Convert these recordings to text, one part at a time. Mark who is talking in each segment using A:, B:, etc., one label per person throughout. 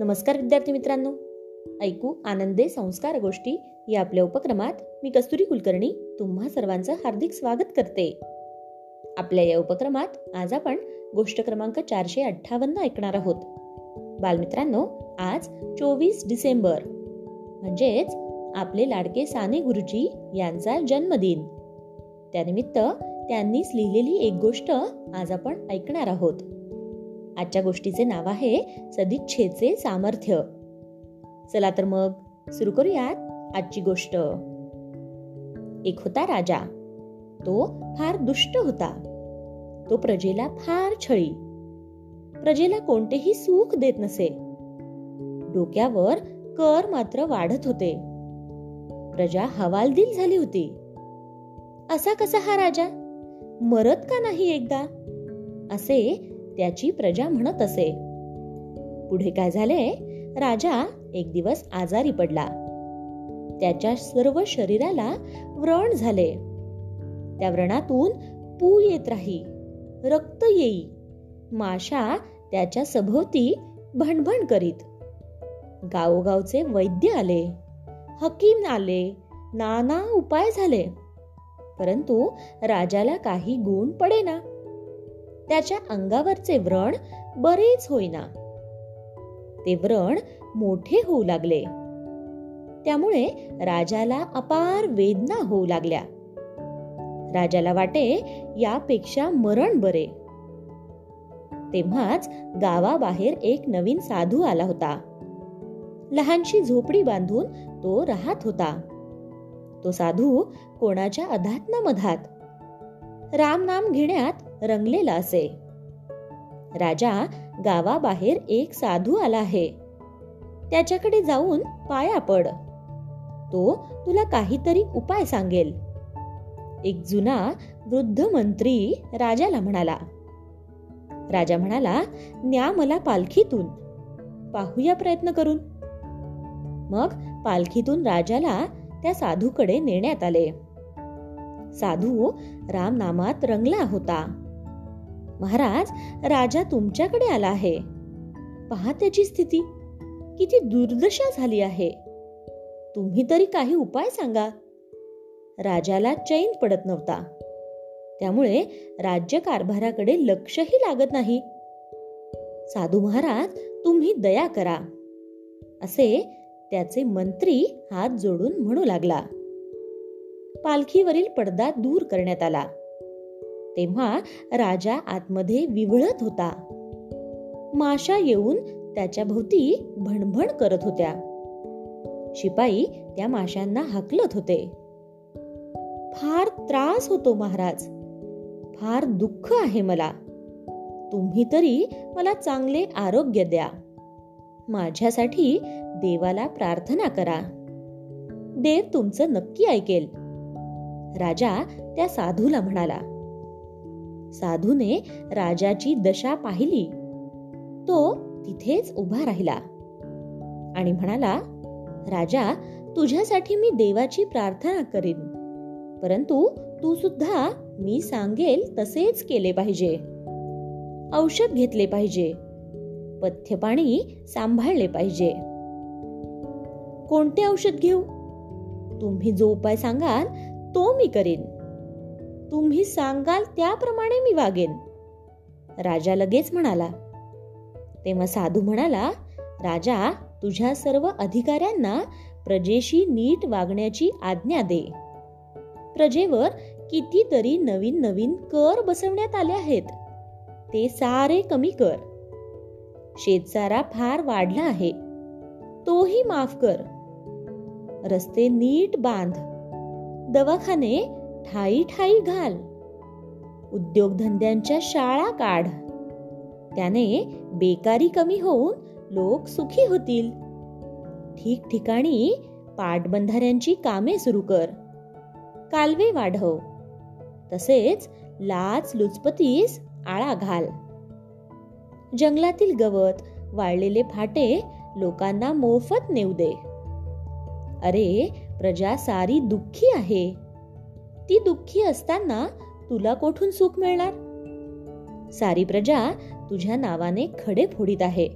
A: नमस्कार विद्यार्थी मित्रांनो. ऐकू आनंदे संस्कार गोष्टी या आपल्या उपक्रमात मी कस्तुरी कुलकर्णी तुम्हा सर्वांचं हार्दिक स्वागत करते. आपल्या या उपक्रमात आज आपण गोष्ट क्रमांक चारशे अठ्ठावन्न ऐकणार आहोत. बालमित्रांनो आज चोवीस डिसेंबर. म्हणजेच आपले लाडके साने गुरुजी यांचा जन्मदिन. त्यानिमित्त त्यांनीच लिहिलेली एक गोष्ट आज आपण ऐकणार आहोत. आजच्या गोष्टीचे नाव आहे सदिच्छेचे सामर्थ्य. चला तर मग सुरू करूयात आजची गोष्ट. एक होता राजा. तो फार दुष्ट होता. तो प्रजेला फार छळी. प्रजेला कोणतेही सुख देत नसे. डोक्यावर कर मात्र वाढत होते. प्रजा हवालदिल झाली होती. असा कसा हा राजा? मरत का नाही एकदा? असे त्याची प्रजा म्हणत असे. पुढे काय झाले? राजा एक दिवस आजारी पडला. त्याच्या सर्व शरीराला व्रण झाले. त्या व्रणातून पू येत राही रक्त येई. माशा त्याच्या सभोवती भणभण करीत. गावोगावचे वैद्य आले. हकीम आले. नाना उपाय झाले. परंतु राजाला काही गुण पडेना. त्याच्या अंगावरचे व्रण बरेच होईना. ते व्रण मोठे होऊ लागले. त्यामुळे राजाला अपार वेदना होऊ लागल्या. राजाला वाटे यापेक्षा मरण बरे. तेव्हाच गावाबाहेर एक नवीन साधू आला होता. लहानशी झोपडी बांधून तो राहत होता. तो साधू कोणाच्या अधात न मधात राम नाम घेण्यात रंगलेला असे. राजा गावाबाहेर एक साधू आला आहे. त्याच्याकडे जाऊन पाया पड. तो तुला काहीतरी उपाय सांगेल. एक जुना वृद्ध मंत्री राजाला म्हणाला. राजा म्हणाला न्या मला पालखीतून. पाहूया प्रयत्न करून. मग पालखीतून राजाला त्या साधूकडे नेण्यात आले. साधू रामनामात रंगला होता. महाराज राजा तुमच्याकडे आला आहे. पहा त्याची स्थिती. किती दुर्दशा झाली आहे. तुम्ही तरी काही उपाय सांगा. राजाला चैन पडत नव्हता. त्यामुळे राज्य कारभाराकडे लक्षही लागत नाही. साधू महाराज तुम्ही दया करा. असे त्याचे मंत्री हात जोडून म्हणू लागला. पालखीवरील पडदा दूर करण्यात आला. तेव्हा राजा आतमध्ये विवळत होता. माशा येऊन त्याच्या भोवती भणभण करत होत्या. शिपाई त्या माशांना हाकलत होते. फार त्रास होतो महाराज. फार दुःख आहे मला. तुम्ही तरी मला चांगले आरोग्य द्या. माझ्यासाठी देवाला प्रार्थना करा. देव तुमचं नक्की ऐकेल. राजा त्या साधूला म्हणाला साधूने राजाची दशा पाहिली. तो तिथेच उभा राहिला. आणि म्हणाला राजा तुझ्यासाठी मी देवाची प्रार्थना करीन. परंतु तू सुद्धा मी सांगेल तसेच केले पाहिजे. औषध घेतले पाहिजे. पथ्य पाणी सांभाळले पाहिजे. कोणते औषध घेऊ? तुम्ही जो उपाय सांगाल तो मी करीन. तुम्ही सांगाल त्याप्रमाणे मी वागेन. राजा लगेच म्हणाला तेव्हा साधू म्हणाला राजा तुझ्या सर्व अधिकाऱ्यांना प्रजेशी नीट वागण्याची आज्ञा दे. प्रजेवर कितीतरी नवीन नवीन कर बसवण्यात आले आहेत. ते सारे कमी कर. शेतसारा फार वाढला आहे. तोही माफ कर. रस्ते नीट बांध. दवाखाने ठाई ठाई घाल. उद्योगधंद्यांच्या शाळा काढ. त्याने बेकारी कमी होऊन लोक सुखी होतील. ठिकठिकाणी पाटबंधाऱ्यांची कामे सुरू कर. कालवे वाढव. तसेच लाच लुचपतीस आळा घाल. जंगलातील गवत वाळलेले फाटे लोकांना मोफत नेऊ दे. अरे प्रजा सारी दुःखी आहे. ती दुःखी असताना तुला कोठून सुख मिळणार? सारी प्रजा तुझ्या नावाने खडे फोडीत आहे.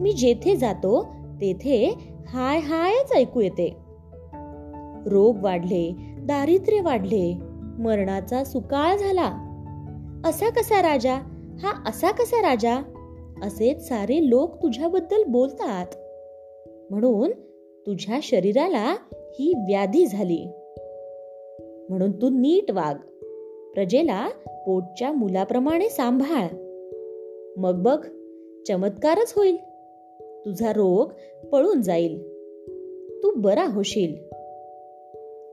A: मी जेथे जातो तेथे हाय हायच ऐकू येते. रोग वाढले दारिद्र्य वाढले मरणाचा सुकाळ झाला. असा कसा राजा? हा असा कसा राजा? असेच सारे लोक तुझ्याबद्दल बोलतात. म्हणून तुझ्या शरीराला ही व्याधी झाली. म्हणून तू नीट वाग. प्रजेला पोटच्या मुलाप्रमाणे सांभाळ. मग बघ चमत्कारच होईल. तुझा रोग पळून जाईल. तू बरा होशील.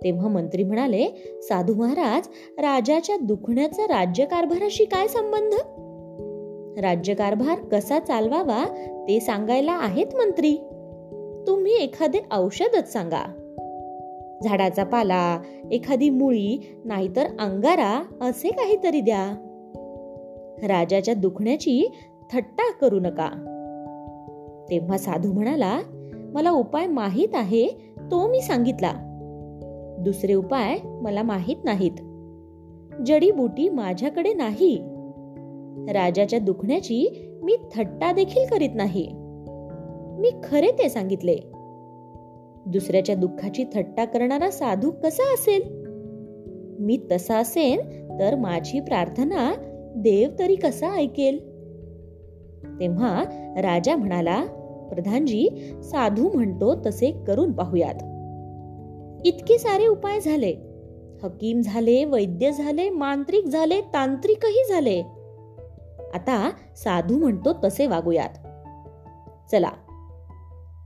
A: तेव्हा मंत्री म्हणाले साधू महाराज राजाच्या दुखण्याचा राज्यकारभाराशी काय संबंध? राज्यकारभार कसा चालवावा ते सांगायला आहेत मंत्री. तुम्ही एखादे औषधच सांगा. झाडाचा पाला एखादी मुळी नाहीतर अंगारा असे काहीतरी द्या. राजाच्या दुखण्याची थट्टा करू नका. तेव्हा साधू म्हणाला मला उपाय माहीत आहे तो मी सांगितला. दुसरे उपाय मला माहीत नाहीत. जडीबुटी माझ्याकडे नाही. राजाच्या दुखण्याची मी थट्टा देखील करीत नाही. मी खरे ते सांगितले. दुसऱ्याच्या दुःखाची थट्टा करणारा साधू कसा असेल? मी तसा असेन तर माझी प्रार्थना देव तरी कसा ऐकेल? तेव्हा राजा म्हणाला प्रधानजी साधू म्हणतो तसे करून पाहूयात. इतके सारे उपाय झाले. हकीम झाले वैद्य झाले मांत्रिक झाले तांत्रिकही झाले. आता साधू म्हणतो तसे वागूयात. चला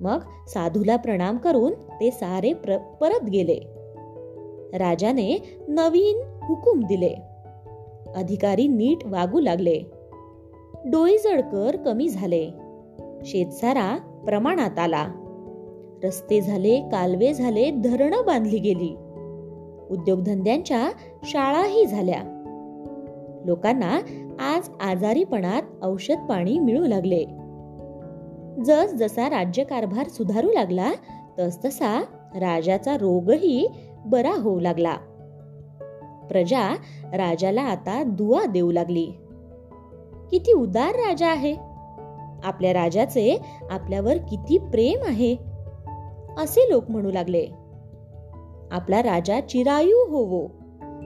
A: मग साधूला प्रणाम करून ते सारे परत गेले. राजाने नवीन हुकूम दिले. अधिकारी नीट वागू लागले. डोई कमी झाले. शेतसारा प्रमाणात आला. रस्ते झाले कालवे झाले धरणं बांधली गेली. उद्योगधंद्यांच्या शाळाही झाल्या. लोकांना आज आजारीपणात औषध पाणी मिळू लागले. जस जसा राज्यकारभार सुधारू लागला तस तसा राजाचा रोगही बरा होऊ लागला. प्रजा राजाला आता दुआ देऊ लागली. किती उदार राजा आहे. आपल्या राजाचे आपल्यावर किती प्रेम आहे असे लोक म्हणू लागले. आपला राजा चिरायू होवो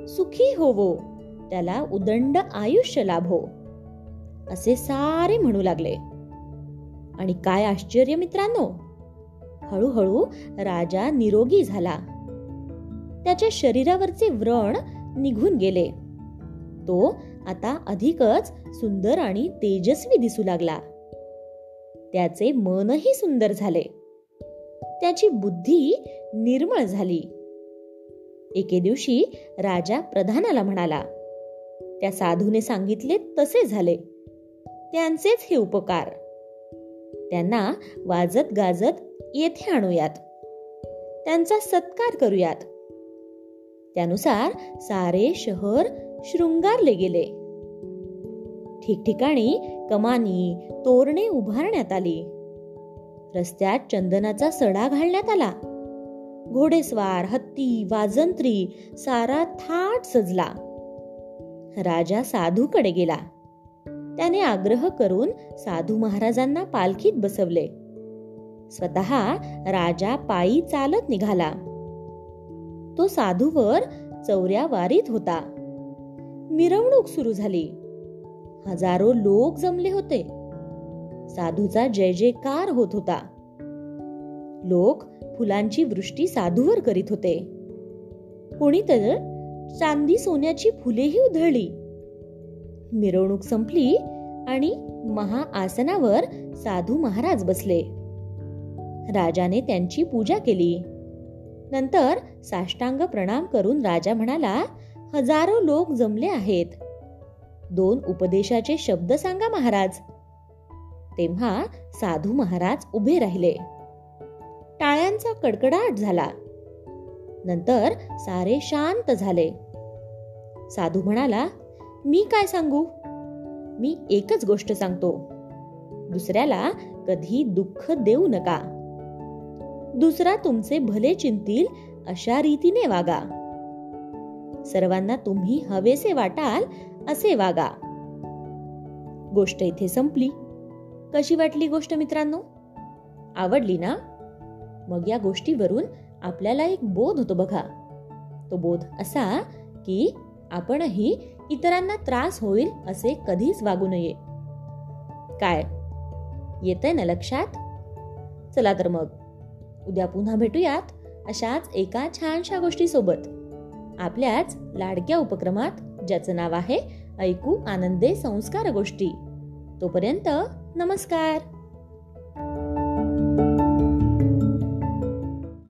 A: सुखी होवो त्याला उदंड आयुष्य लाभो असे सारे म्हणू लागले. आणि काय आश्चर्य मित्रांनो? हळूहळू राजा निरोगी झाला. त्याच्या शरीरावरचे व्रण निघून गेले. तो आता अधिकच सुंदर आणि तेजस्वी दिसू लागला. त्याचे मनही सुंदर झाले. त्याची बुद्धी निर्मळ झाली. एके दिवशी राजा प्रधानाला म्हणाला त्या साधूने सांगितले तसे झाले. त्यांचेच हे उपकार. त्यांना वाजत गाजत येथे आणूयात. त्यांचा सत्कार करूयात. त्यानुसार सारे शहर शृंगारले गेले. ठिकठिकाणी कमानी तोरणे उभारण्यात आली. रस्त्यात चंदनाचा सडा घालण्यात आला. घोडेस्वार हत्ती वाजंत्री सारा थाट सजला. राजा साधूकडे गेला. त्याने आग्रह करून साधू महाराजांना पालखीत बसवले. स्वतः राजा पायी चालत निघाला. तो साधूवर चौऱ्या वारीत होता. मिरवणूक सुरू झाली. हजारो लोक जमले होते. साधूचा जय जयकार होत होता. लोक फुलांची वृष्टी साधूवर करीत होते. कोणी तर चांदी सोन्याची फुलेही उधळली. मिरवणूक संपली आणि महाआसनावर साधू महाराज बसले. राजाने त्यांची पूजा केली. नंतर साष्टांग प्रणाम करून राजा म्हणाला हजारो लोक जमले आहेत. दोन उपदेशाचे शब्द सांगा महाराज. तेव्हा साधू महाराज उभे राहिले. टाळ्यांचा कडकडाट झाला. नंतर सारे शांत झाले. साधू म्हणाला मी काय सांगू? मी एकच गोष्ट सांगतो. दुसऱ्याला कधी दुःख देऊ नका. दुसरा तुमचे भले चिंतील अशा रीतीने वागा. सर्वांना तुम्ही हवेसे वाटाल असे वागा. गोष्ट इथे संपली. कशी वाटली गोष्ट मित्रांनो? आवडली ना? मग या गोष्टीवरून आपल्याला एक बोध होतो बघा. तो बोध असा की आपणही इतरांना त्रास होईल असे कधीच वागू नये. काय? येतंय ना लक्षात? चला तर मग. उद्या पुन्हा भेटूयात अशाच एका छानशा गोष्टीसोबत. आपल्याच लाडक्या उपक्रमात ज्याचं नाव आहे ऐकू आनंदे संस्कार गोष्टी. तोपर्यंत नमस्कार!